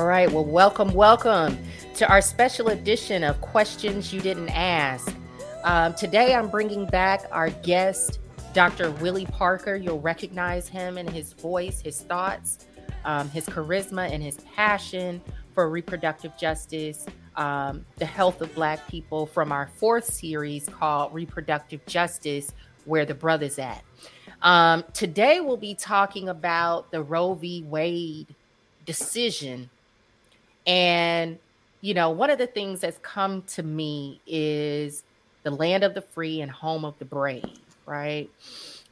All right. Well, welcome, welcome to our special edition of Questions You Didn't Ask. Um, today, I'm bringing back our guest, Dr. Willie Parker. You'll recognize him and his voice, his thoughts, um, his charisma, and his passion for reproductive justice, um, the health of Black people from our fourth series called Reproductive Justice Where the Brothers At. Um, today, we'll be talking about the Roe v. Wade decision. And, you know, one of the things that's come to me is the land of the free and home of the brave, right?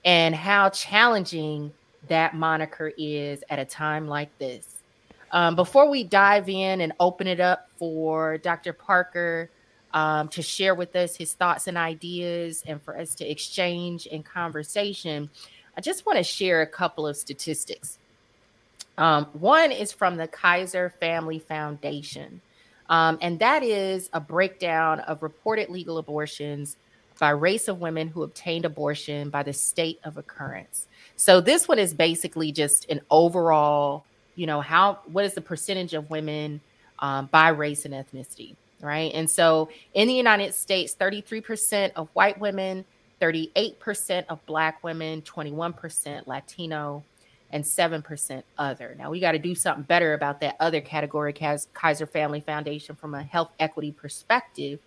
And how challenging that moniker is at a time like this. Um, before we dive in and open it up for Dr. Parker um, to share with us his thoughts and ideas and for us to exchange in conversation, I just want to share a couple of statistics. Um, one is from the Kaiser Family Foundation, um, and that is a breakdown of reported legal abortions by race of women who obtained abortion by the state of occurrence. So this one is basically just an overall, you know, how what is the percentage of women um, by race and ethnicity, right? And so in the United States, 33% of white women, 38% of black women, 21% Latino, and 7% other. Now we got to do something better about that other category, Kaiser Family Foundation, from a health equity perspective.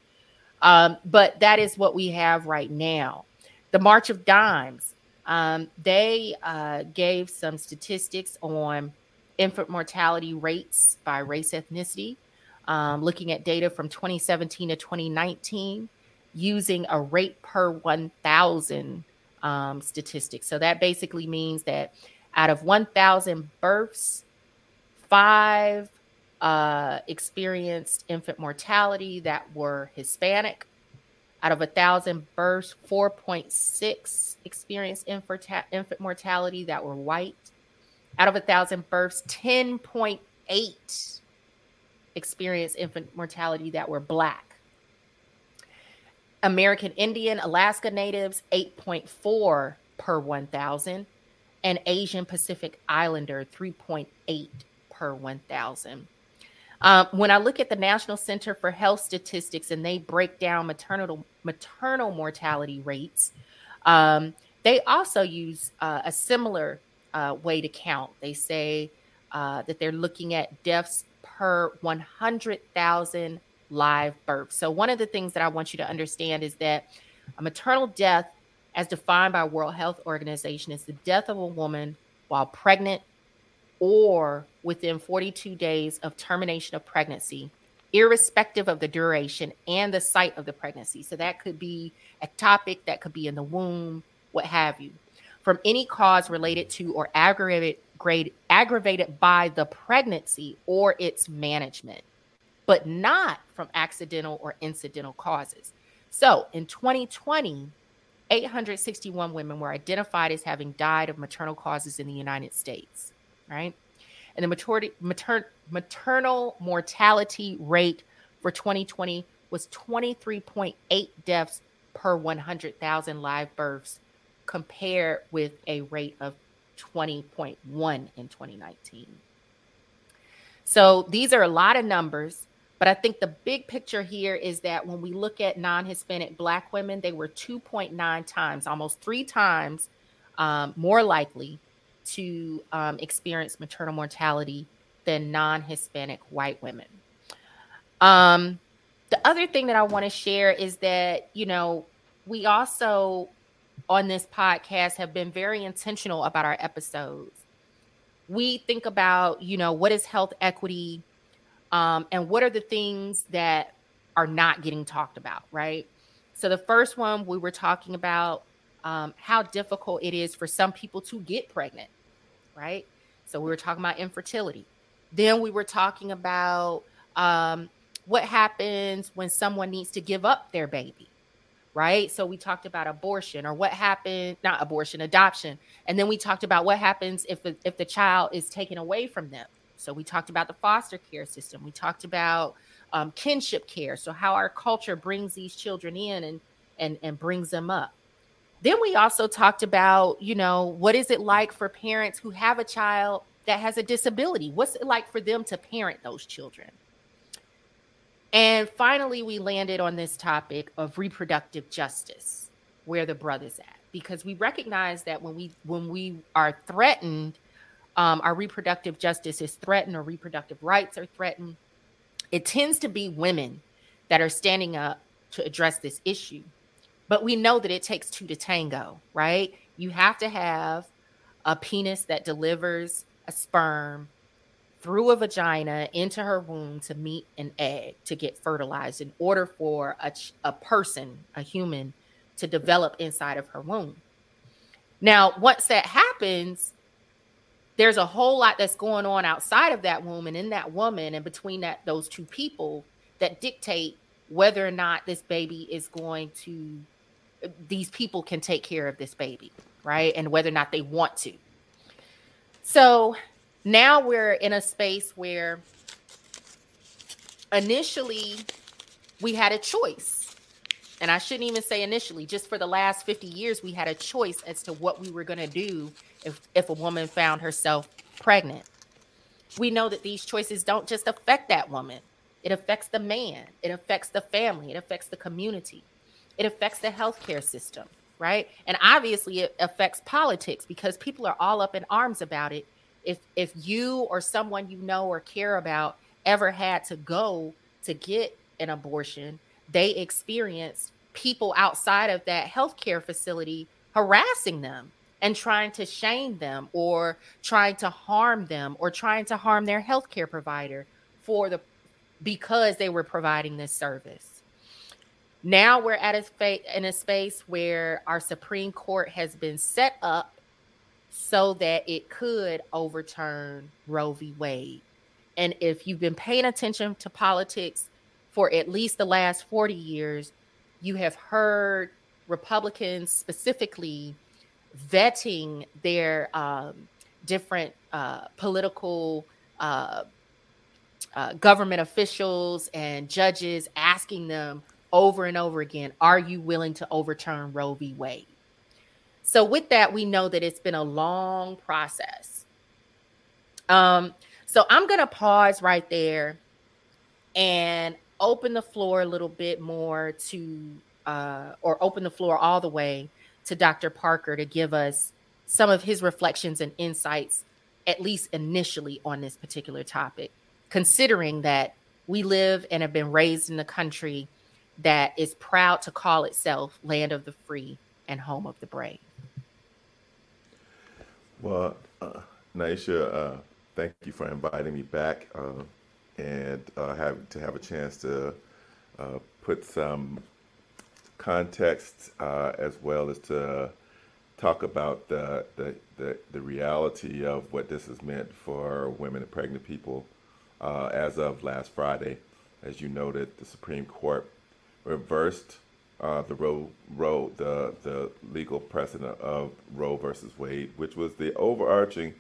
Um, but that is what we have right now. The March of Dimes, um, they uh, gave some statistics on infant mortality rates by race ethnicity, um, looking at data from 2017 to 2019 using a rate per 1,000 um, statistics. So that basically means that out of 1,000 births, five uh, experienced infant mortality that were Hispanic. Out of thousand births, 4.6 experienced infant, mortality that were white. Out of thousand births, 10.8 experienced infant mortality that were black. American Indian, Alaska natives, 8.4 per 1,000 and Asian Pacific Islander 3.8 per 1,000. Um, when I look at the National Center for Health Statistics and they break down maternal maternal mortality rates, um, they also use uh, a similar uh, way to count. They say uh, that they're looking at deaths per 100,000 live births. So one of the things that I want you to understand is that a maternal death as defined by World Health Organization is the death of a woman while pregnant or within 42 days of termination of pregnancy, irrespective of the duration and the site of the pregnancy. So that could be ectopic, that could be in the womb, what have you, from any cause related to or aggravated grade aggravated by the pregnancy or its management, but not from accidental or incidental causes. So in 2020, 861 women were identified as having died of maternal causes in the United States, right? And the maturity, mater, maternal mortality rate for 2020 was 23.8 deaths per 100,000 live births, compared with a rate of 20.1 in 2019. So these are a lot of numbers. But I think the big picture here is that when we look at non Hispanic Black women, they were 2.9 times, almost three times um, more likely to um, experience maternal mortality than non Hispanic white women. Um, the other thing that I want to share is that, you know, we also on this podcast have been very intentional about our episodes. We think about, you know, what is health equity? Um, and what are the things that are not getting talked about, right? So the first one we were talking about um, how difficult it is for some people to get pregnant, right? So we were talking about infertility. Then we were talking about um, what happens when someone needs to give up their baby, right? So we talked about abortion or what happened, not abortion, adoption, and then we talked about what happens if the, if the child is taken away from them, so we talked about the foster care system. We talked about um, kinship care. So how our culture brings these children in and and and brings them up. Then we also talked about, you know, what is it like for parents who have a child that has a disability? What's it like for them to parent those children? And finally, we landed on this topic of reproductive justice, where the brother's at, because we recognize that when we when we are threatened, um, our reproductive justice is threatened, or reproductive rights are threatened. It tends to be women that are standing up to address this issue, but we know that it takes two to tango, right? You have to have a penis that delivers a sperm through a vagina into her womb to meet an egg to get fertilized in order for a, a person, a human, to develop inside of her womb. Now, once that happens, there's a whole lot that's going on outside of that womb and in that woman and between that those two people that dictate whether or not this baby is going to these people can take care of this baby, right? And whether or not they want to. So now we're in a space where initially we had a choice. And I shouldn't even say initially, just for the last 50 years, we had a choice as to what we were going to do if, if a woman found herself pregnant. We know that these choices don't just affect that woman, it affects the man, it affects the family, it affects the community, it affects the healthcare system, right? And obviously, it affects politics because people are all up in arms about it. If if you or someone you know or care about ever had to go to get an abortion, they experienced people outside of that healthcare facility harassing them and trying to shame them or trying to harm them or trying to harm their healthcare provider for the because they were providing this service. Now we're at a fa- in a space where our Supreme Court has been set up so that it could overturn Roe v. Wade. And if you've been paying attention to politics for at least the last 40 years, you have heard Republicans specifically vetting their um, different uh, political uh, uh, government officials and judges asking them over and over again, Are you willing to overturn Roe v. Wade? So with that, we know that it's been a long process. Um, so I'm gonna pause right there and open the floor a little bit more to uh, or open the floor all the way to Dr. Parker to give us some of his reflections and insights, at least initially, on this particular topic, considering that we live and have been raised in a country that is proud to call itself land of the free and home of the brave. Well, uh, Niasha, uh, thank you for inviting me back uh, and uh, have to have a chance to uh, put some context uh, as well as to talk about the, the, the, the, reality of what this has meant for women and pregnant people as of last Friday. As you noted, the Supreme Court reversed uh, the Roe, Roe, the the legal precedent of Roe versus Wade, which was the overarching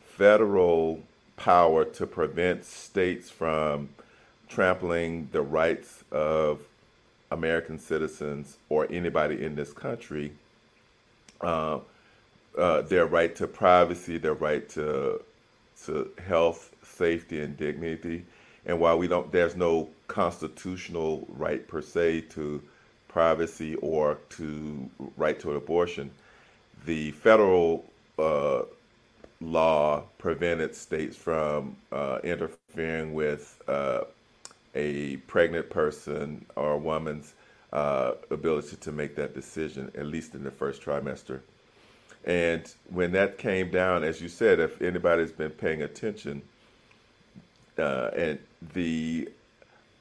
federal power to prevent states from trampling the rights of American citizens or anybody in this country, uh, uh, their right to privacy, their right to to health, safety, and dignity. And while we don't, there's no constitutional right per se to privacy or to right to an abortion, the federal uh, law prevented states from uh, interfering with uh, a pregnant person or a woman's uh, ability to make that decision, at least in the first trimester. And when that came down, as you said, if anybody's been paying attention, uh, and the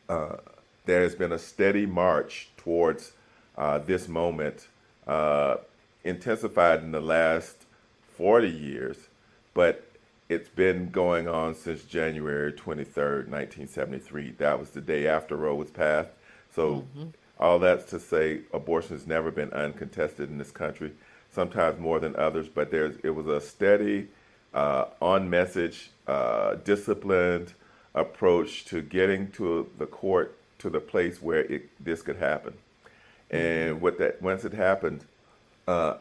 uh, there has been a steady march towards uh, this moment, uh, intensified in the last 40 years, but it's been going on since January 23rd, 1973. That was the day after Roe was passed. So, mm-hmm. all that's to say, abortion has never been uncontested in this country, sometimes more than others, but there's, it was a steady, uh, on message, uh, disciplined approach to getting to the court to the place where it, this could happen. And what that once it happened, uh,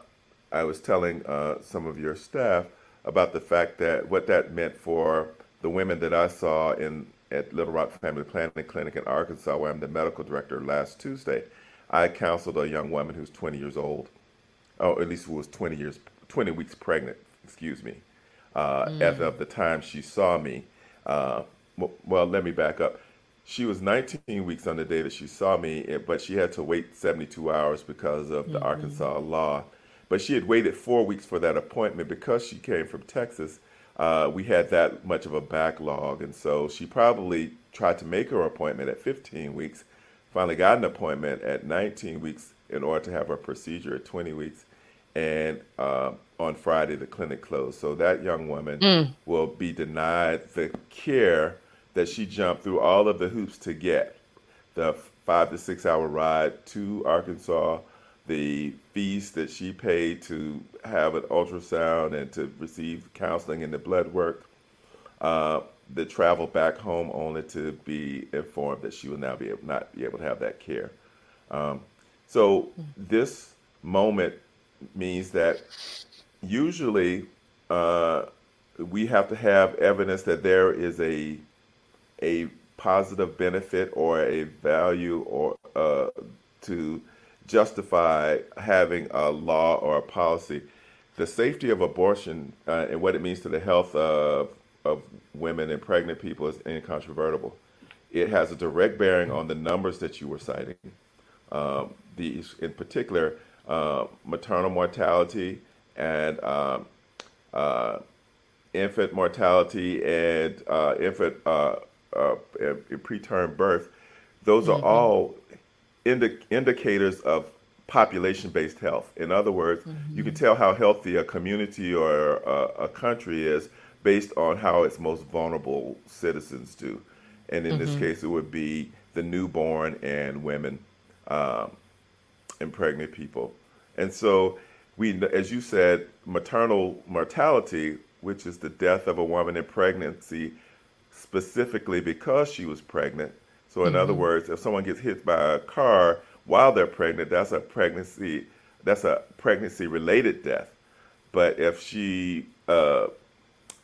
I was telling uh, some of your staff about the fact that what that meant for the women that I saw in at Little Rock Family Planning Clinic in Arkansas, where I'm the medical director last Tuesday. I counseled a young woman who's 20 years old, or at least who was 20 years, 20 weeks pregnant, excuse me, uh, mm. as of the time she saw me. Uh, well, let me back up. She was 19 weeks on the day that she saw me, eh, but she had to wait 72 hours because of the mm-hmm. Arkansas law. But she had waited four weeks for that appointment because she came from Texas. Uh, we had that much of a backlog, and so she probably tried to make her appointment at 15 weeks. Finally, got an appointment at 19 weeks in order to have her procedure at 20 weeks, and uh, on Friday the clinic closed. So that young woman mm. will be denied the care that she jumped through all of the hoops to get the five to six hour ride to Arkansas, the fees that she paid to have an ultrasound and to receive counseling and the blood work, uh, the travel back home only to be informed that she will now be able, not be able to have that care. Um, so this moment means that usually uh, we have to have evidence that there is a a positive benefit or a value or uh, to justify having a law or a policy. The safety of abortion uh, and what it means to the health of, of women and pregnant people is incontrovertible. It has a direct bearing on the numbers that you were citing. Um, these, in particular, uh, maternal mortality and um, uh, infant mortality and uh, infant uh, uh, preterm birth, those are mm-hmm. all indi- indicators of population based health. In other words, mm-hmm. you can tell how healthy a community or a, a, country is based on how its most vulnerable citizens do. And in mm-hmm. this case, it would be the newborn and women um, and pregnant people. And so, we, as you said, maternal mortality, which is the death of a woman in pregnancy, specifically because she was pregnant. So, in mm-hmm. other words, if someone gets hit by a car while they're pregnant, that's a pregnancy that's a pregnancy related death. But if she uh,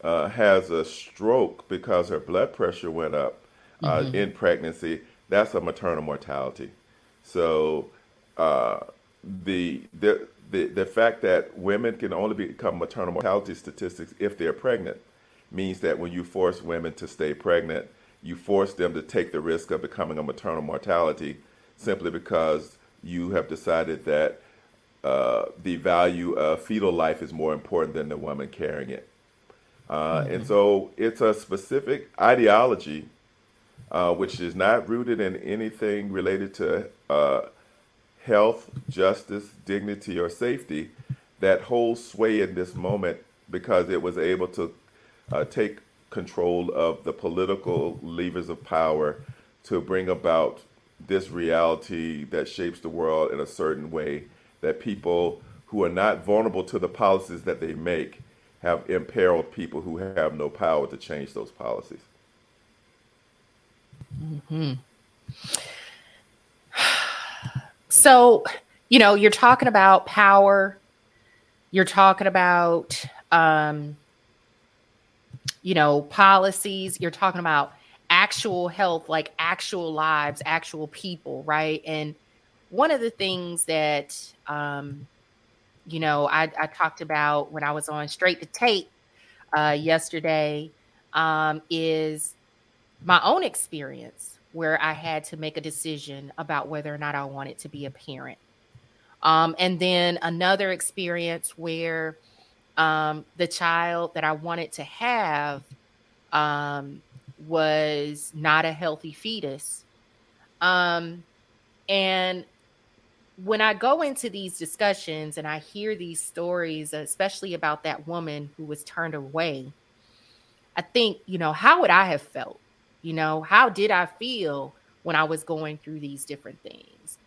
uh, has a stroke because her blood pressure went up uh, mm-hmm. in pregnancy, that's a maternal mortality. So uh, the, the the the fact that women can only become maternal mortality statistics if they're pregnant means that when you force women to stay pregnant, you force them to take the risk of becoming a maternal mortality simply because you have decided that uh, the value of fetal life is more important than the woman carrying it. Uh, mm-hmm. And so it's a specific ideology uh, which is not rooted in anything related to uh, health, justice, dignity, or safety that holds sway in this moment because it was able to uh, take control of the political levers of power to bring about this reality that shapes the world in a certain way that people who are not vulnerable to the policies that they make have imperiled people who have no power to change those policies. Mm-hmm. So, you know, you're talking about power, you're talking about um, you know, policies, you're talking about actual health, like actual lives, actual people, right? And one of the things that, um, you know, I, I talked about when I was on Straight to Tape uh, yesterday um, is my own experience where I had to make a decision about whether or not I wanted to be a parent. Um, and then another experience where um, the child that I wanted to have um, was not a healthy fetus. Um, and when I go into these discussions and I hear these stories, especially about that woman who was turned away, I think, you know, how would I have felt? You know, how did I feel when I was going through these different things?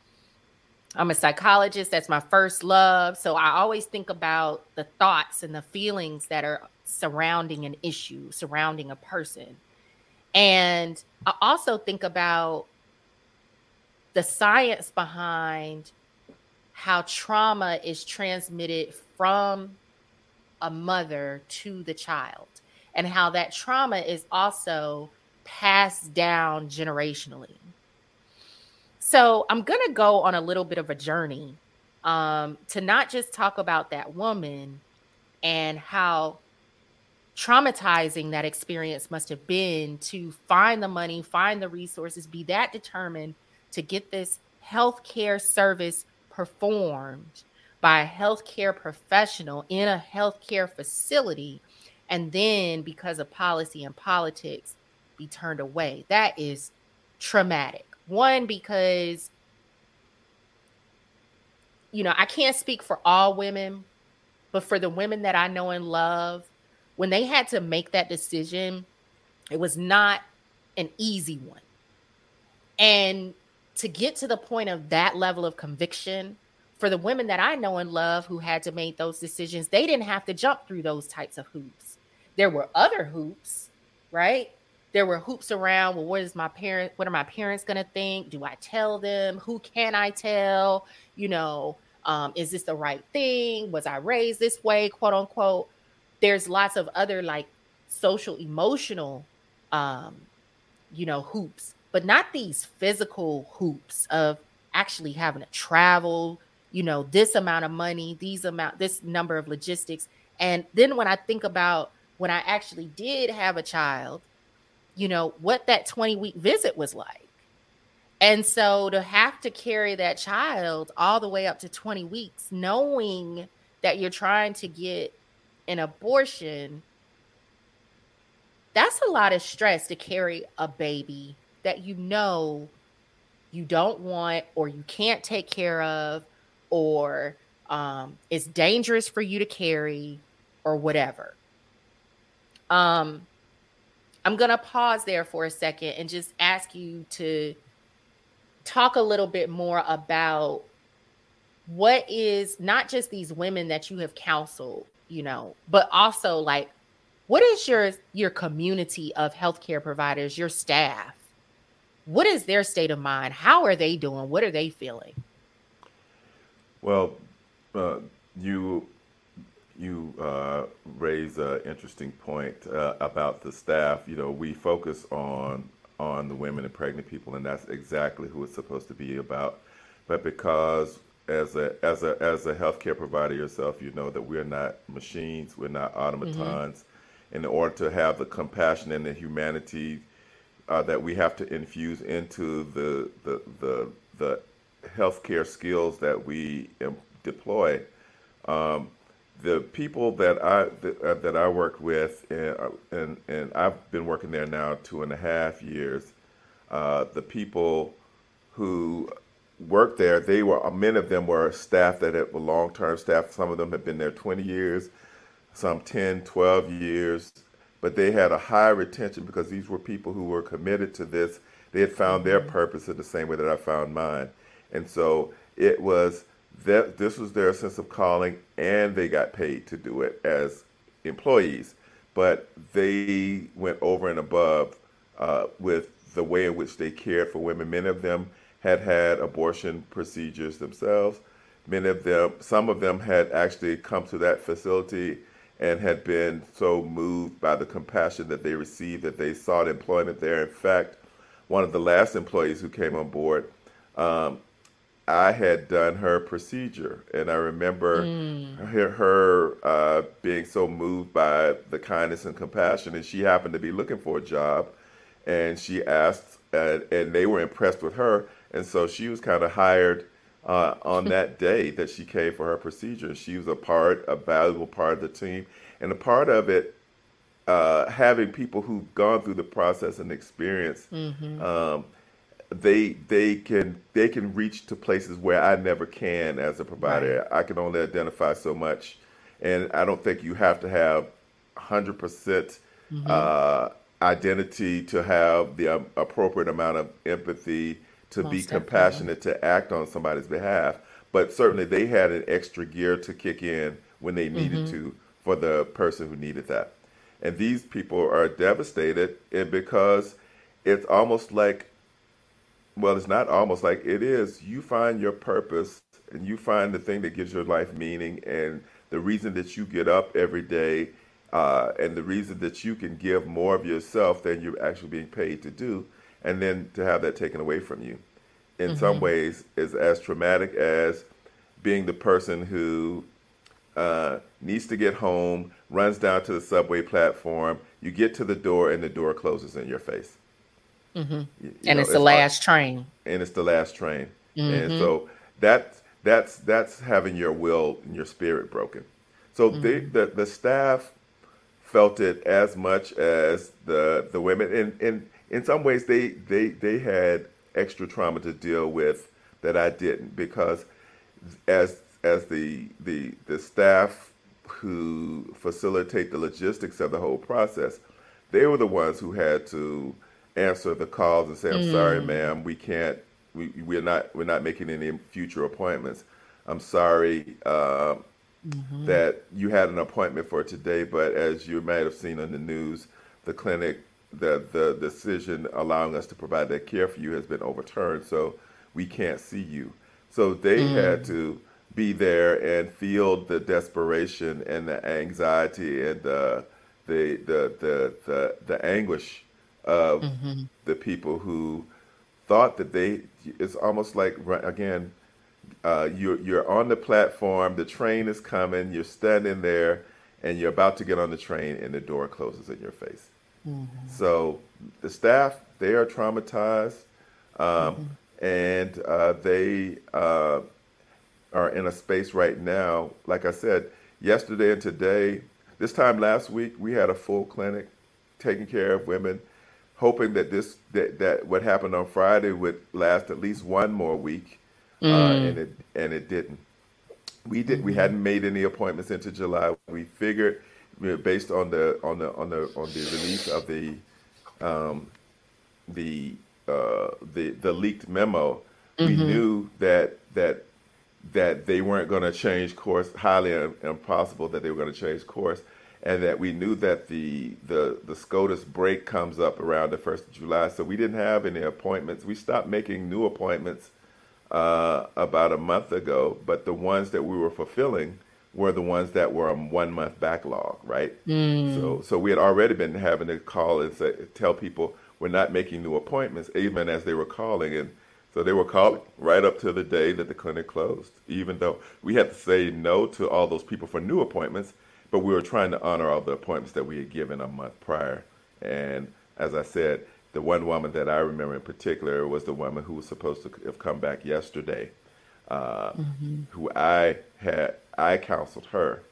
I'm a psychologist. That's my first love. So I always think about the thoughts and the feelings that are surrounding an issue, surrounding a person. And I also think about the science behind how trauma is transmitted from a mother to the child and how that trauma is also passed down generationally. So I'm going to go on a little bit of a journey um, to not just talk about that woman and how traumatizing that experience must have been to find the money, find the resources, be that determined to get this healthcare service performed by a healthcare professional in a healthcare facility, and then because of policy and politics, be turned away. That is traumatic. One, because you know, I can't speak for all women, but for the women that I know and love, when they had to make that decision, it was not an easy one. And to get to the point of that level of conviction, for the women that I know and love who had to make those decisions, they didn't have to jump through those types of hoops. There were other hoops, right? There were hoops around, well, what is my parent, what are my parents gonna think? Do I tell them? Who can I tell? You know, um, is this the right thing? Was I raised this way, quote unquote? There's lots of other like social emotional um, you know, hoops, but not these physical hoops of actually having to travel, you know, this amount of money, these amount, this number of logistics. And then when I think about when I actually did have a child, you know, what that 20 week visit was like. And so to have to carry that child all the way up to 20 weeks, knowing that you're trying to get an abortion, that's a lot of stress to carry a baby that you know you don't want or you can't take care of or um, it's dangerous for you to carry or whatever. Um, I'm going to pause there for a second and just ask you to talk a little bit more about what is not just these women that you have counseled, you know, but also like what is your your community of healthcare providers, your staff? What is their state of mind? How are they doing? What are they feeling? Well, uh, you you uh, raise an interesting point uh, about the staff. You know, we focus on on the women and pregnant people, and that's exactly who it's supposed to be about. But because as a as a as a healthcare provider yourself, you know that we're not machines, we're not automatons. Mm-hmm. In order to have the compassion and the humanity uh, that we have to infuse into the the the, the healthcare skills that we deploy. Um, the people that I that, uh, that I work with, and, uh, and and I've been working there now two and a half years. Uh, the people who worked there, they were many of them were staff that were long term staff. Some of them had been there 20 years, some 10, 12 years, but they had a high retention because these were people who were committed to this. They had found their mm-hmm. purpose in the same way that I found mine, and so it was that this was their sense of calling and they got paid to do it as employees. But they went over and above uh, with the way in which they cared for women. Many of them had had abortion procedures themselves. Many of them some of them had actually come to that facility and had been so moved by the compassion that they received that they sought employment there. In fact one of the last employees who came on board um, I had done her procedure, and I remember mm. her, her uh, being so moved by the kindness and compassion, and she happened to be looking for a job, and she asked, uh, and they were impressed with her, and so she was kind of hired uh, on that day that she came for her procedure. She was a part, a valuable part of the team, and a part of it. Uh, having people who've gone through the process and experience mm-hmm. um, they they can they can reach to places where I never can as a provider. Right. I can only identify so much, and I don't think you have to have hundred percent mm-hmm. uh, identity to have the um, appropriate amount of empathy to Most be definitely. compassionate to act on somebody's behalf. But certainly, they had an extra gear to kick in when they needed mm-hmm. to for the person who needed that. And these people are devastated, and because it's almost like well, it's not almost like it is. You find your purpose and you find the thing that gives your life meaning and the reason that you get up every day, uh, and the reason that you can give more of yourself than you're actually being paid to do, and then to have that taken away from you, in mm-hmm. some ways, is as traumatic as being the person who uh, needs to get home, runs down to the subway platform. You get to the door, and the door closes in your face. Mm-hmm. You, you and know, it's the it's last hard. train. And it's the last train. Mm-hmm. And so that that's that's having your will and your spirit broken. So mm-hmm. the, the the staff felt it as much as the the women. And in in some ways, they they they had extra trauma to deal with that I didn't because as as the the the staff who facilitate the logistics of the whole process, they were the ones who had to answer the calls and say, "I'm mm. sorry, ma'am, we can't. We we're not we're not making any future appointments. I'm sorry uh, mm-hmm. that you had an appointment for today, but as you might have seen on the news, the clinic." The, the decision allowing us to provide that care for you has been overturned, so we can't see you. So they mm. had to be there and feel the desperation and the anxiety and the the the the the, the anguish of mm-hmm. the people who thought that they it's almost like again uh, you're you're on the platform the train is coming you're standing there and you're about to get on the train and the door closes in your face mm-hmm. so the staff they are traumatized um, mm-hmm. and uh, they uh, are in a space right now. Like I said, yesterday and today, this time last week, we had a full clinic taking care of women, hoping that this that, that what happened on Friday would last at least one more week, uh, mm. uh, and it and it didn't. We did. We hadn't made any appointments into July. We figured, based on the on the on the on the release of the um, the uh, the the leaked memo, mm-hmm. we knew that that that they weren't going to change course, highly impossible that they were going to change course, and that we knew that the, the, the SCOTUS break comes up around the 1st of July. So we didn't have any appointments. We stopped making new appointments uh, about a month ago, but the ones that we were fulfilling were the ones that were a one month backlog, right? Mm. So, so we had already been having to call and say, tell people we're not making new appointments, even as they were calling. And so they were called right up to the day that the clinic closed, even though we had to say no to all those people for new appointments, but we were trying to honor all the appointments that we had given a month prior. And as I said, the one woman that I remember in particular was the woman who was supposed to have come back yesterday, uh, mm-hmm. who I had I counseled her,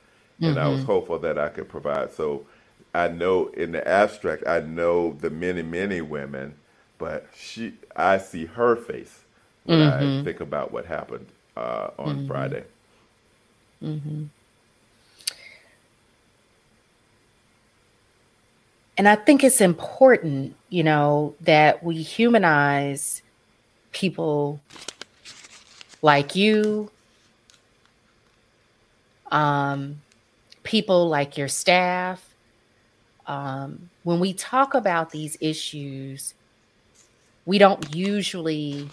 and mm-hmm. I was mm-hmm. hopeful that I could provide. So I know in the abstract, I know the many many women but she I see her face when mm-hmm. I think about what happened uh, on mm-hmm. Friday. And I think it's important, you know, that we humanize people like you, um, people like your staff. Um, when we talk about these issues, we don't usually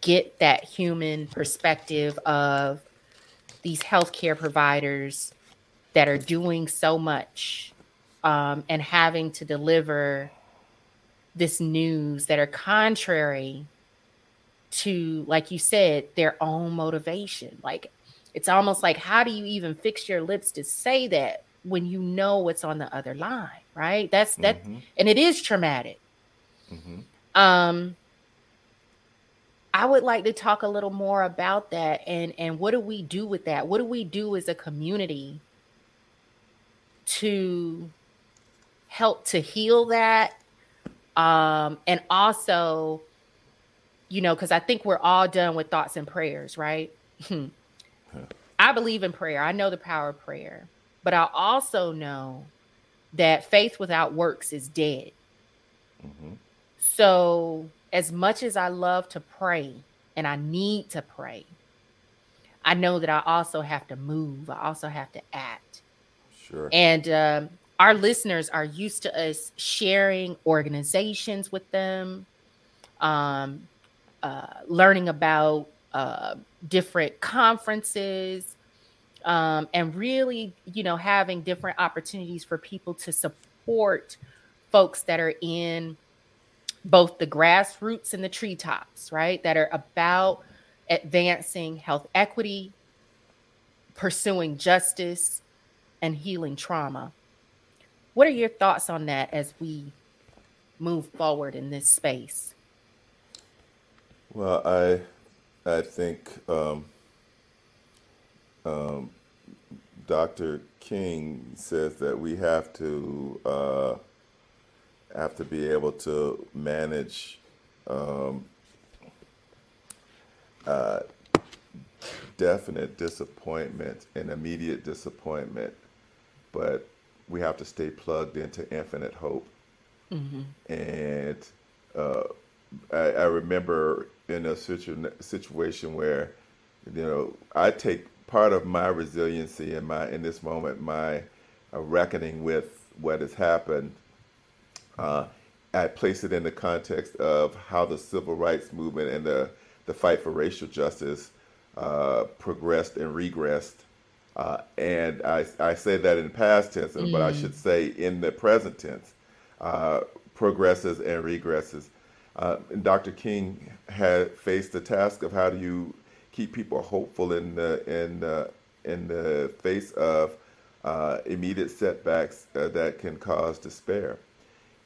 get that human perspective of these healthcare providers that are doing so much um, and having to deliver this news that are contrary to, like you said, their own motivation. Like it's almost like, how do you even fix your lips to say that when you know what's on the other line, right? That's that, mm-hmm. and it is traumatic. Mm-hmm. Um, I would like to talk a little more about that and and what do we do with that? What do we do as a community to help to heal that? Um, and also, you know, because I think we're all done with thoughts and prayers, right? I believe in prayer. I know the power of prayer, but I also know that faith without works is dead. Mm-hmm. So, as much as I love to pray and I need to pray, I know that I also have to move. I also have to act. Sure. And um, our listeners are used to us sharing organizations with them, um, uh, learning about uh, different conferences, um, and really, you know, having different opportunities for people to support folks that are in both the grassroots and the treetops, right? That are about advancing health equity, pursuing justice, and healing trauma. What are your thoughts on that as we move forward in this space? Well, I I think um, um, Dr. King says that we have to uh, have to be able to manage um, uh, definite disappointment and immediate disappointment, but we have to stay plugged into infinite hope. Mm-hmm. And uh, I, I, remember in a situ- situation where, you know, I take part of my resiliency in my in this moment, my uh, reckoning with what has happened. Uh, I place it in the context of how the civil rights movement and the the fight for racial justice uh, progressed and regressed. Uh, and I, I say that in past tense, mm. but I should say in the present tense, uh, progresses and regresses. Uh, and Dr. King had faced the task of how do you keep people hopeful in the in the, in the face of uh, immediate setbacks uh, that can cause despair.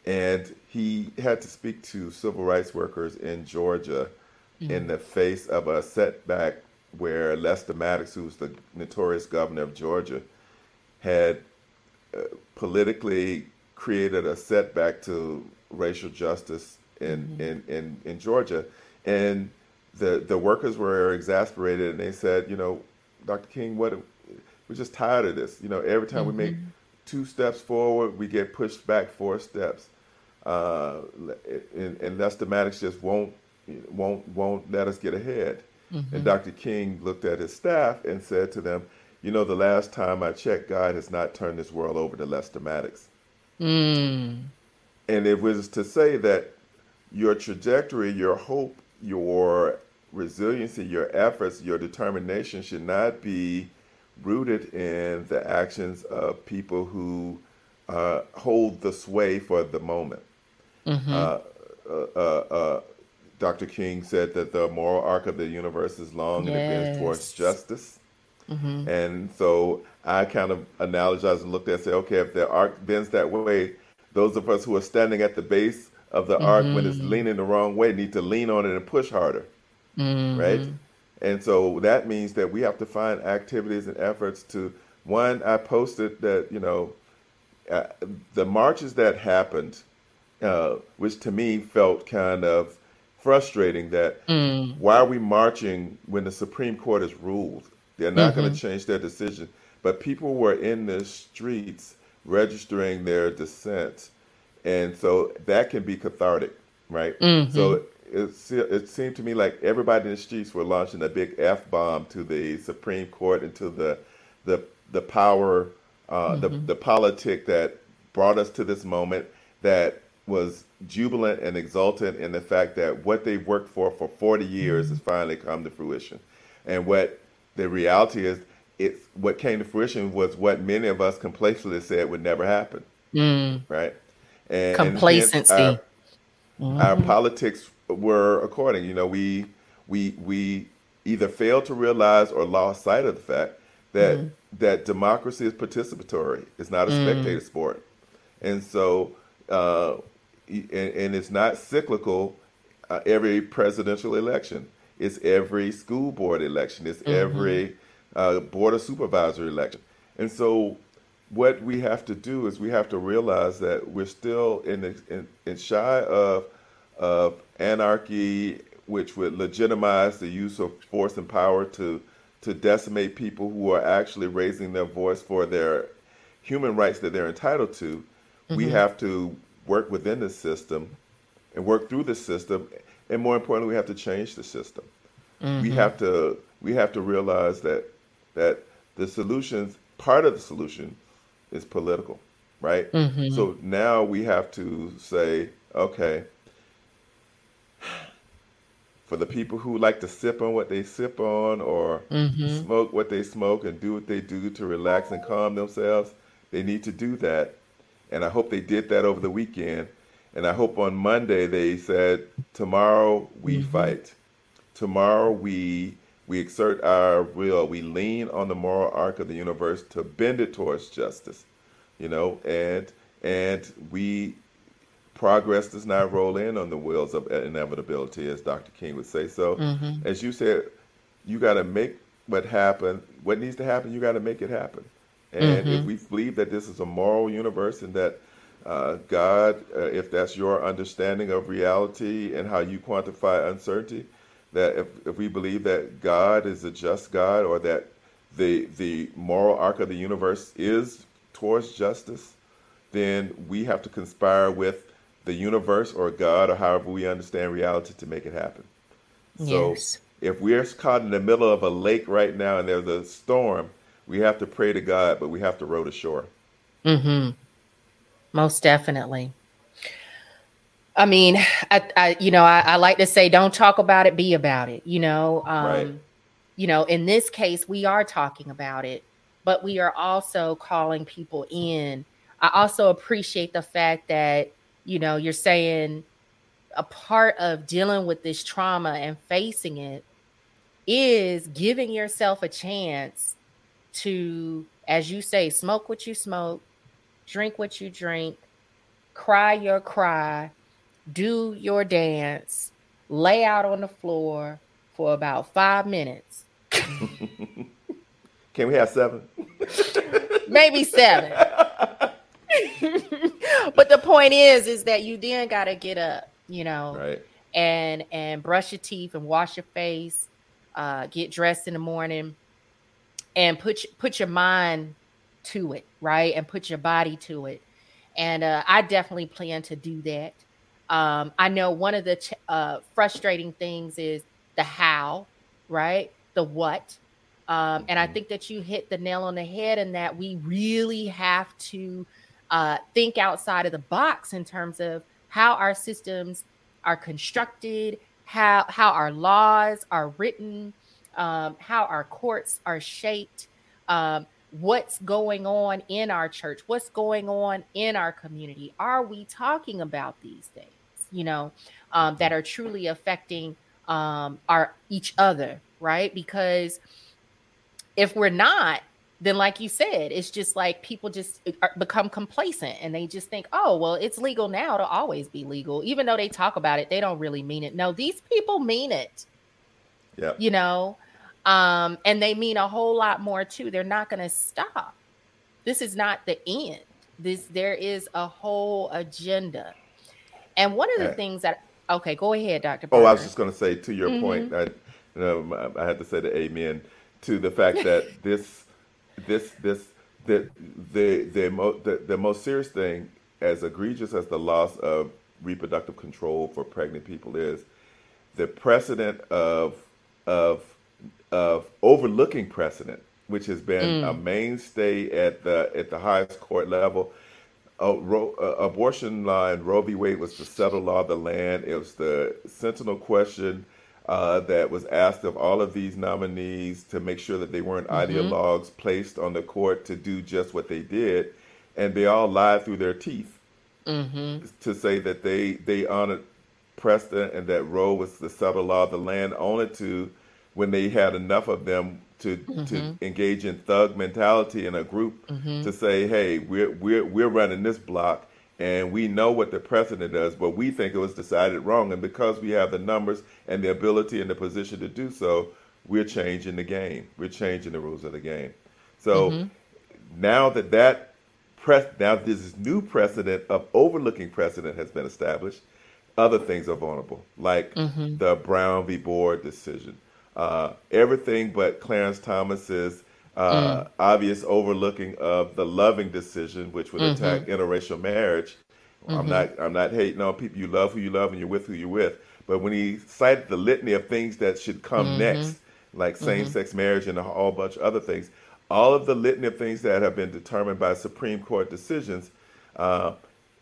And he had to speak to civil rights workers in Georgia mm-hmm. in the face of a setback where Lester Maddox, who was the notorious governor of Georgia, had uh, politically created a setback to racial justice in, mm-hmm. in, in, in Georgia. And the the workers were exasperated and they said, you know, Dr. King, what we're just tired of this. You know, every time mm-hmm. we make two steps forward, we get pushed back four steps. Uh, and, and Lester Maddox just won't won't won't let us get ahead. Mm-hmm. And Dr. King looked at his staff and said to them, "You know, the last time I checked, God has not turned this world over to Lester Maddox." Mm. And it was to say that your trajectory, your hope, your resiliency, your efforts, your determination should not be rooted in the actions of people who uh, hold the sway for the moment. Mm-hmm. Uh, uh, uh, uh Dr. King said that the moral arc of the universe is long yes. and it bends towards justice. Mm-hmm. And so I kind of analogized and looked at and said, okay, if the arc bends that way, those of us who are standing at the base of the mm-hmm. arc when it's mm-hmm. leaning the wrong way need to lean on it and push harder mm-hmm. right? And so that means that we have to find activities and efforts to. One, I posted that you know, uh, the marches that happened, uh, which to me felt kind of frustrating. That mm. why are we marching when the Supreme Court has ruled? They're not mm-hmm. going to change their decision. But people were in the streets registering their dissent, and so that can be cathartic, right? Mm-hmm. So it, it seemed to me like everybody in the streets were launching a big f bomb to the Supreme Court and to the the the power, uh, mm-hmm. the the politic that brought us to this moment that was jubilant and exultant in the fact that what they've worked for for 40 years mm-hmm. has finally come to fruition, and what the reality is, it's what came to fruition was what many of us complacently said would never happen, mm. right? And, complacency. And our, mm-hmm. our politics were according. You know, we we we either failed to realize or lost sight of the fact that mm. that democracy is participatory. It's not a mm. spectator sport, and so uh, and, and, it's not cyclical. Uh, every presidential election, it's every school board election, it's mm-hmm. every uh, board of supervisor election, and so what we have to do is we have to realize that we're still in, the, in, in shy of of anarchy, which would legitimize the use of force and power to to decimate people who are actually raising their voice for their human rights that they're entitled to. Mm-hmm. We have to work within the system and work through the system, and more importantly, we have to change the system. Mm-hmm. We have to we have to realize that that the solutions part of the solution is political, right? Mm-hmm. So now we have to say, okay, for the people who like to sip on what they sip on or Mm-hmm. smoke what they smoke and do what they do to relax and calm themselves, they need to do that. And I hope they did that over the weekend. And I hope on Monday they said, tomorrow we Mm-hmm. fight. Tomorrow we we exert our will. We lean on the moral arc of the universe to bend it towards justice. You know, and and we progress does not roll in on the wheels of inevitability, as Dr. King would say. So, Mm-hmm. as you said, you got to make what happen. What needs to happen, you got to make it happen. And if Mm-hmm. we believe that this is a moral universe and that uh, God, uh, if that's your understanding of reality and how you quantify uncertainty, that if, if we believe that God is a just God or that the the moral arc of the universe is towards justice, then we have to conspire with the universe or God or however we understand reality to make it happen. Yes. So if we're caught in the middle of a lake right now and there's a storm, we have to pray to God, but we have to row to shore. Mm-hmm. Most definitely. I mean, I, I you know, I, I like to say, don't talk about it, be about it. You know, um, Right. you know, in this case, we are talking about it, but we are also calling people in. I also appreciate the fact that you know you're saying a part of dealing with this trauma and facing it is giving yourself a chance to, as you say, smoke what you smoke, drink what you drink, cry your cry, do your dance, lay out on the floor for about five minutes, Can we have seven? maybe seven. but the point is, is that you then got to get up, you know, Right. and and brush your teeth and wash your face, uh, get dressed in the morning, and put put your mind to it, right, and put your body to it. And uh, I definitely plan to do that. Um, I know one of the ch- uh, frustrating things is the how, right, the what. Um, and I Mhm. think that you hit the nail on the head in that we really have to uh, think outside of the box in terms of how our systems are constructed, how how our laws are written, um, how our courts are shaped, um, what's going on in our church, what's going on in our community. Are we talking about these things? You know, um, that are truly affecting um, our each other, right? Because if we're not, then like you said, it's just like people just uh, become complacent and they just think, oh, well, it's legal now to always be legal. Even though they talk about it, they don't really mean it. No, these people mean it, Yep. you know, um, and they mean a whole lot more too. They're not going to stop. This is not the end. This there is a whole agenda. And one of the Uh, things that okay, go ahead, Dr. Oh, I was just going to say to your Mhm. point, I, you know, I had to say the amen to the fact that this, this, this, the, the, the, mo- the, the most serious thing, as egregious as the loss of reproductive control for pregnant people is, the precedent of, of, of overlooking precedent, which has been a Mm. mainstay at the at the highest court level. Uh, Ro, uh, abortion law in Roe v. Wade was the settled law of the land. It was the sentinel question uh, that was asked of all of these nominees to make sure that they weren't Mm-hmm. ideologues placed on the court to do just what they did, and they all lied through their teeth Mm-hmm. to say that they they honored precedent and that Roe was the settled law of the land, only to when they had enough of them to Mm-hmm. to engage in thug mentality in a group mm-hmm. to say, hey, we're we're we're running this block and we know what the precedent does, but we think it was decided wrong, and because we have the numbers and the ability and the position to do so, we're changing the game. We're changing the rules of the game. So mm-hmm. now that that press now this new precedent of overlooking precedent has been established, other things are vulnerable, like mm-hmm. the Brown v. Board decision. Uh, everything but Clarence Thomas's uh, obvious overlooking of the Loving decision, which would attack interracial marriage. I'm not I'm not hating on people. You love who you love and you're with who you're with. But when he cited the litany of things that should come next, like same-sex marriage and a whole bunch of other things, all of the litany of things that have been determined by Supreme Court decisions, uh,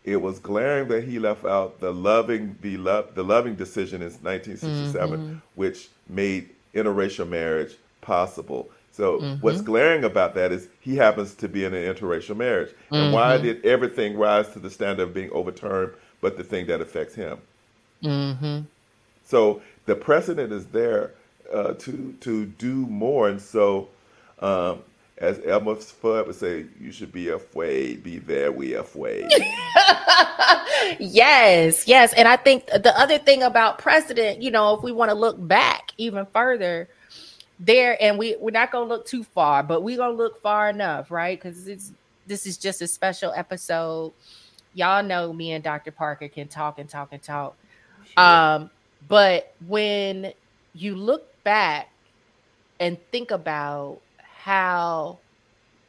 it was glaring that he left out the loving the love the loving decision in 1967, mm-hmm. which made interracial marriage possible. So mm-hmm. what's glaring about that is he happens to be in an interracial marriage. Mm-hmm. And why mm-hmm. did everything rise to the standard of being overturned but the thing that affects him? Mm-hmm. So the precedent is there uh, to to do more. And so um, as Elmer Fudd would say, you should be afraid, be very afraid. yes, yes. And I think the other thing about precedent, you know, if we want to look back even further, there and we we're not gonna look too far, but we're gonna look far enough, right? Because it's this is just a special episode. Y'all know me and Dr. Parker can talk and talk and talk. Sure. Um, but when you look back and think about how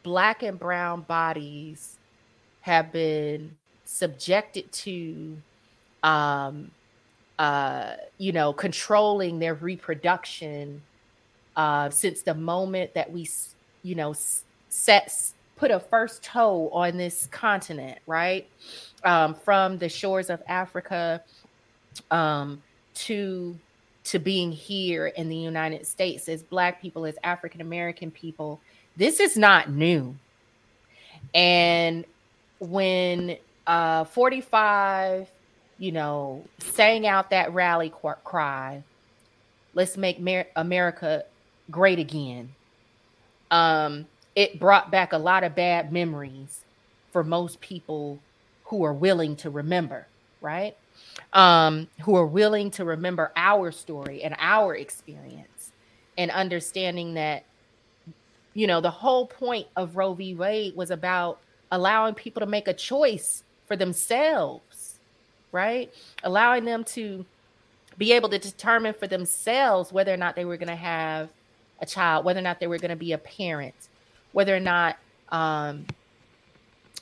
black and brown bodies have been subjected to um uh you know controlling their reproduction uh, since the moment that we, you know, set put a first toe on this continent, right? Um, from the shores of Africa um, to to being here in the United States as Black people, as African American people, this is not new. And when uh, 45, you know, sang out that rally cry, let's make Mer- America great again. Um, it brought back a lot of bad memories for most people who are willing to remember, right? Um, who are willing to remember our story and our experience and understanding that, you know, the whole point of Roe v. Wade was about allowing people to make a choice for themselves, right? Allowing them to be able to determine for themselves whether or not they were going to have a child, whether or not they were going to be a parent, whether or not um,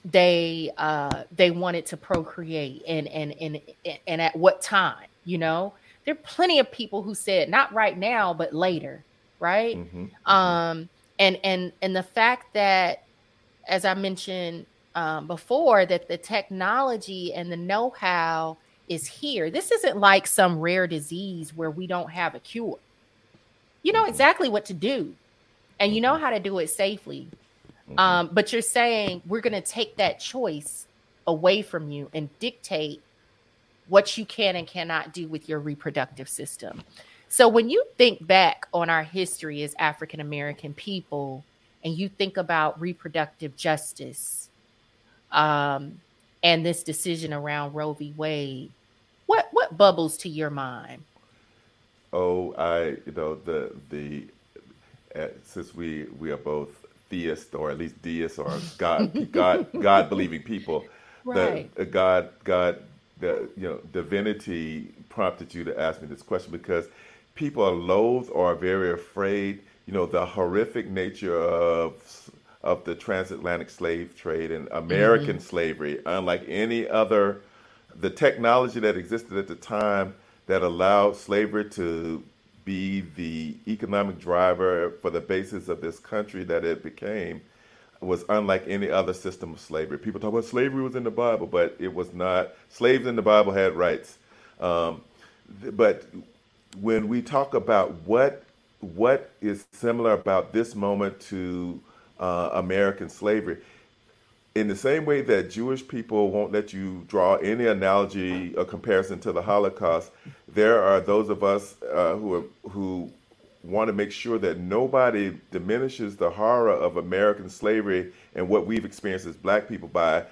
they uh, they wanted to procreate, and and and and at what time. You know, there are plenty of people who said not right now, but later, right? Mm-hmm. mm-hmm. Um, and and and the fact that, as I mentioned um, before, that the technology and the know-how is here. This isn't like some rare disease where we don't have a cure. You know exactly what to do and you know how to do it safely. Mm-hmm. um, but you're saying we're going to take that choice away from you and dictate what you can and cannot do with your reproductive system. So when you think back on our history as african american people and you think about reproductive justice um, and this decision around roe v wade what what bubbles to your mind oh, I, you know, the the uh, since we we are both theists or at least deists or God God God believing people, right. uh, God God the you know divinity prompted you to ask me this question because people are loath or are very afraid. You know the horrific nature of of the transatlantic slave trade and American mm-hmm. slavery, unlike any other, the technology that existed at the time that allowed slavery to be the economic driver for the basis of this country that it became was unlike any other system of slavery. People talk about slavery was in the Bible, but it was not. Slaves in the Bible had rights. Um, but when we talk about what what is similar about this moment to uh, American slavery, in the same way that Jewish people won't let you draw any analogy or comparison to the Holocaust, there are those of us uh, who are, who want to make sure that nobody diminishes the horror of American slavery and what we've experienced as Black people by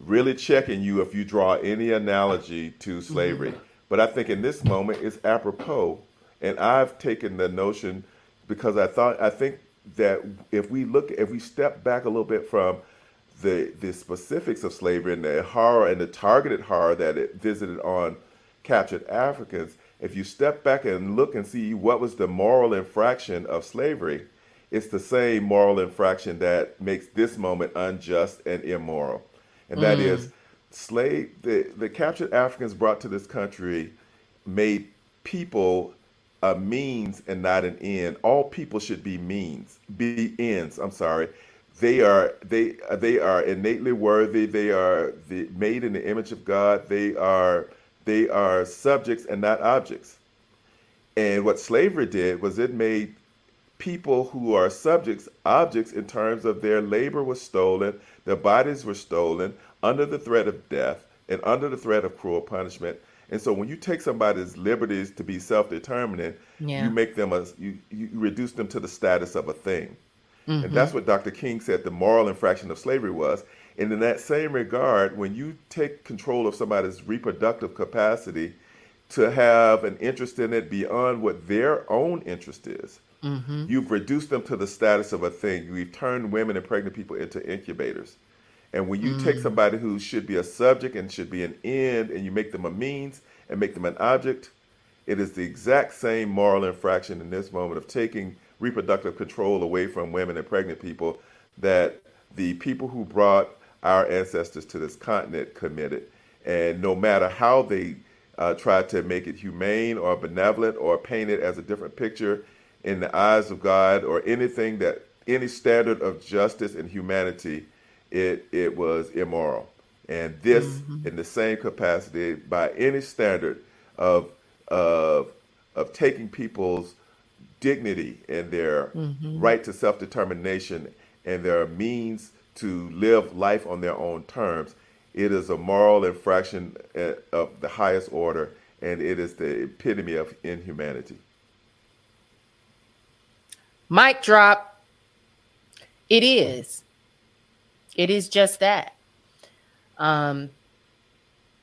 really checking you if you draw any analogy to slavery. Mm-hmm. But I think in this moment it's apropos, and I've taken the notion because I thought I think that if we look if we step back a little bit from the the specifics of slavery and the horror and the targeted horror that it visited on captured Africans, if you step back and look and see what was the moral infraction of slavery, it's the same moral infraction that makes this moment unjust and immoral. And that mm. is slave the, the captured Africans brought to this country made people a means and not an end. All people should be means, be ends, I'm sorry they are they uh, they are innately worthy. They are the, made in the image of God. They are they are subjects and not objects. And what slavery did was it made people who are subjects objects in terms of their labor was stolen, their bodies were stolen under the threat of death and under the threat of cruel punishment. And so when you take somebody's liberties to be self-determining, yeah. you make them a you, you reduce them to the status of a thing. Mm-hmm. And that's what Dr. King said the moral infraction of slavery was. And in that same regard, when you take control of somebody's reproductive capacity to have an interest in it beyond what their own interest is, mm-hmm. you've reduced them to the status of a thing. You've turned women and pregnant people into incubators. And when you mm. take somebody who should be a subject and should be an end and you make them a means and make them an object, it is the exact same moral infraction in this moment of taking reproductive control away from women and pregnant people that the people who brought our ancestors to this continent committed. And no matter how they uh, tried to make it humane or benevolent or paint it as a different picture in the eyes of God or anything that any standard of justice and humanity, it, it was immoral. And this, mm-hmm. in the same capacity, by any standard of, of, of taking people's dignity and their mm-hmm. right to self determination and their means to live life on their own terms. It is a moral infraction uh, of the highest order, and it is the epitome of inhumanity. Mic drop. It is. It is just that. Um,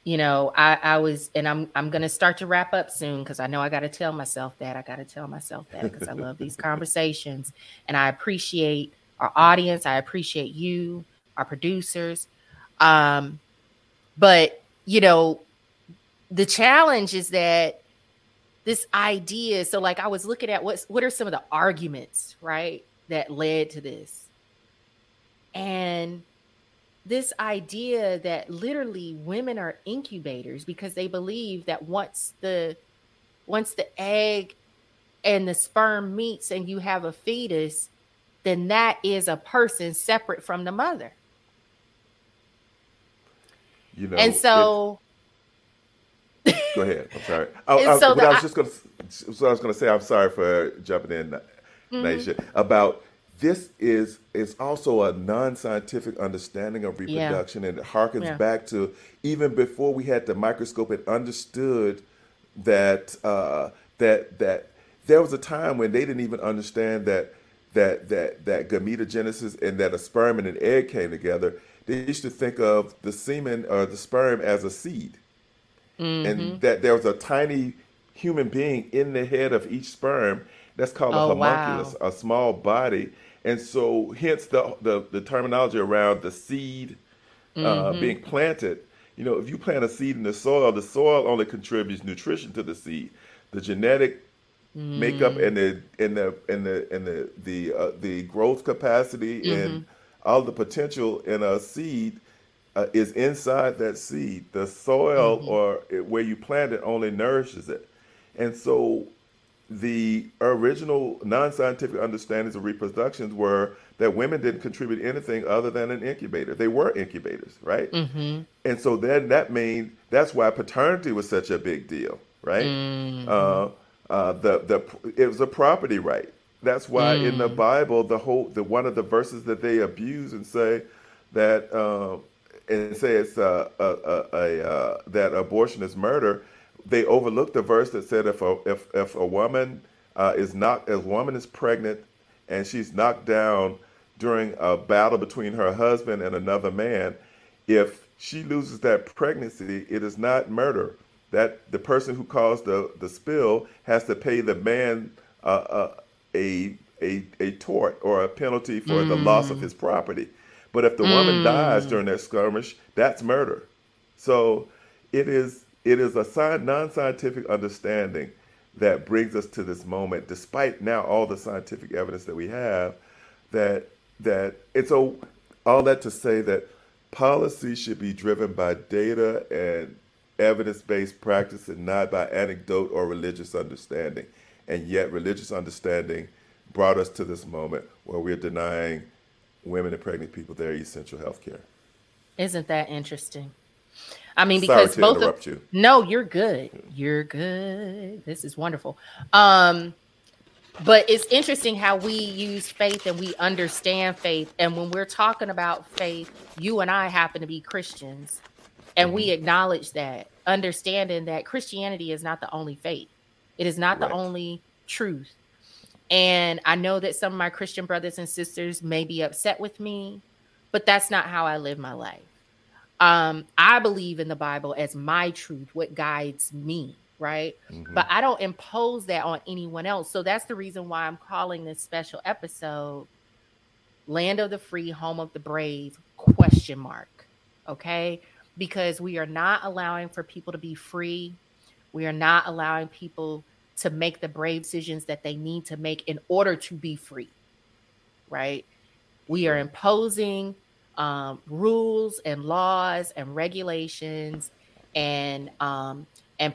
you know, I, I was, and I'm, I'm going to start to wrap up soon because I know I got to tell myself that. I got to tell myself that because I love these conversations and I appreciate our audience. I appreciate you, our producers. Um, but you know, the challenge is that this idea. So, like, I was looking at what's what are some of the arguments, right, that led to this, and this idea that literally women are incubators because they believe that once the once the egg and the sperm meets and you have a fetus then that is a person separate from the mother. You know and so it, go ahead. I'm sorry. I, I, so I was just gonna so i was gonna say i'm sorry for jumping in mm-hmm. Niasha, about this is is also a non-scientific understanding of reproduction yeah. and it harkens yeah. back to even before we had the microscope it understood that uh, that that there was a time when they didn't even understand that that that that gametogenesis and that a sperm and an egg came together they used to think of the semen or the sperm as a seed mm-hmm. and that there was a tiny human being in the head of each sperm that's called oh, a homunculus wow. a small body and so hence the the, the terminology around the seed uh, mm-hmm. being planted. You know, if you plant a seed in the soil, the soil only contributes nutrition to the seed. The genetic mm. makeup and the and the and the and the the uh, the growth capacity mm-hmm. and all the potential in a seed uh, is inside that seed. The soil mm-hmm. or it, where you plant it only nourishes it. And so the original non-scientific understandings of reproductions were that women didn't contribute anything other than an incubator. They were incubators, right? Mm-hmm. And so then that means that's why paternity was such a big deal, right? Mm-hmm. Uh, uh, the the it was a property right. That's why mm. in the mm. Bible, the whole the one of the verses that they abuse and say that uh, and say it's a, a, a, a uh, that abortion is murder they overlooked the verse that said if a if if a woman uh, is knocked, a woman is pregnant and she's knocked down during a battle between her husband and another man, if she loses that pregnancy, it is not murder. That the person who caused the, the spill has to pay the man uh, uh, a, a a tort or a penalty for mm. the loss of mm. his property. But if the mm. woman dies during that skirmish, that's murder. So it is it is a non-scientific understanding that brings us to this moment, despite now all the scientific evidence that we have, that that it's a, all that to say that policy should be driven by data and evidence-based practice and not by anecdote or religious understanding. And yet religious understanding brought us to this moment where we're denying women and pregnant people their essential health care. Isn't that interesting? I mean, because both of you. no, you're good. You're good. This is wonderful. Um, but it's interesting how we use faith and we understand faith. And when we're talking about faith, you and I happen to be Christians, and mm-hmm. we acknowledge that, understanding that Christianity is not the only faith. It is not right. the only truth. And I know that some of my Christian brothers and sisters may be upset with me, but that's not how I live my life. Um, I believe in the Bible as my truth, what guides me, right? Mm-hmm. But I don't impose that on anyone else. So that's the reason why I'm calling this special episode Land of the Free, Home of the Brave question mark. Okay? Because we are not allowing for people to be free. We are not allowing people to make the brave decisions that they need to make in order to be free. Right? We are imposing um, rules and laws and regulations and um, and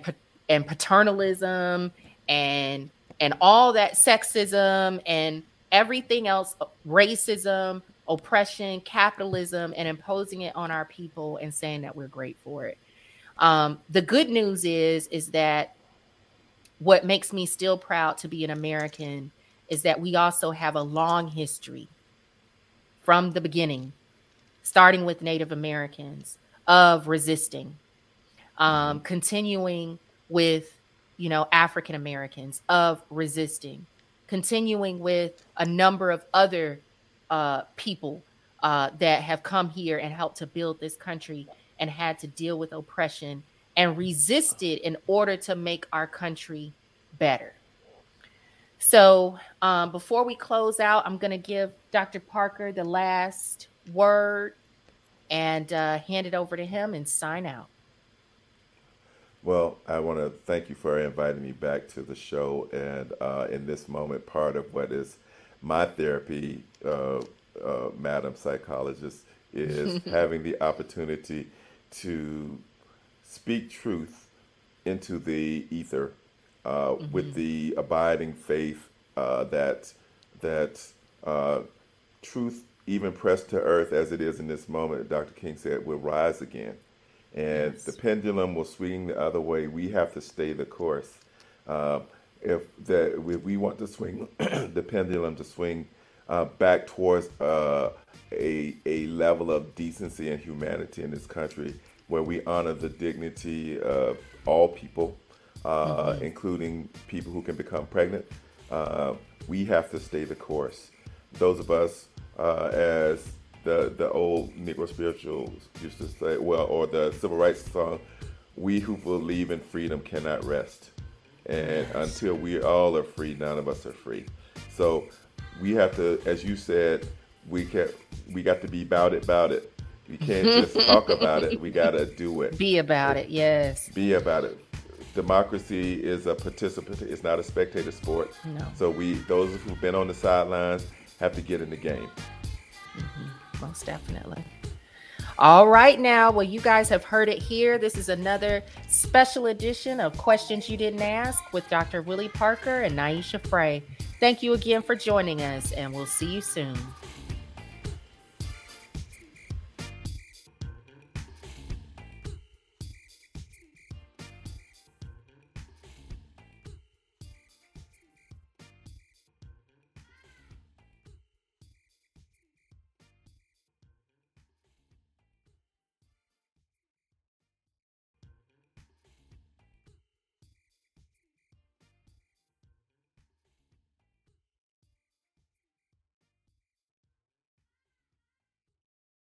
and paternalism and and all that sexism and everything else racism oppression capitalism and imposing it on our people and saying that we're great for it. Um, the good news is is that what makes me still proud to be an american is that we also have a long history from the beginning starting with Native Americans, of resisting, um, mm-hmm. continuing with, you know, African Americans, of resisting, continuing with a number of other uh, people uh, that have come here and helped to build this country and had to deal with oppression and resisted in order to make our country better. So, um, before we close out, I'm going to give Dr. Parker the last word and uh, hand it over to him and sign out. Well, I want to thank you for inviting me back to the show. And uh, in this moment, part of what is my therapy, uh, uh Madam Psychologist, is having the opportunity to speak truth into the ether uh, mm-hmm. with the abiding faith uh, that that truth even pressed to earth as it is in this moment, Dr. King said, will rise again. And yes. the pendulum will swing the other way. We have to stay the course. Uh, if, that, if we want to swing the pendulum to swing uh, back towards uh, a, a level of decency and humanity in this country where we honor the dignity of all people, uh, mm-hmm. including people who can become pregnant, uh, we have to stay the course. Those of us uh, as the the old Negro spirituals used to say, well, or the civil rights song, "We who believe in freedom cannot rest," and yes. until we all are free, none of us are free. So we have to, as you said, we can we got to be about it, about it. We can't just talk about it. We got to do it. Be about it. Yes. Be about it. Democracy is a participant. It's not a spectator sport. No. So we, those who've been on the sidelines, have to get in the game. Mm-hmm. Most definitely. All right, now, well, you guys have heard it here. This is another special edition of Questions You Didn't Ask with Dr. Willie Parker and Niasha Fray. Thank you again for joining us, and we'll see you soon.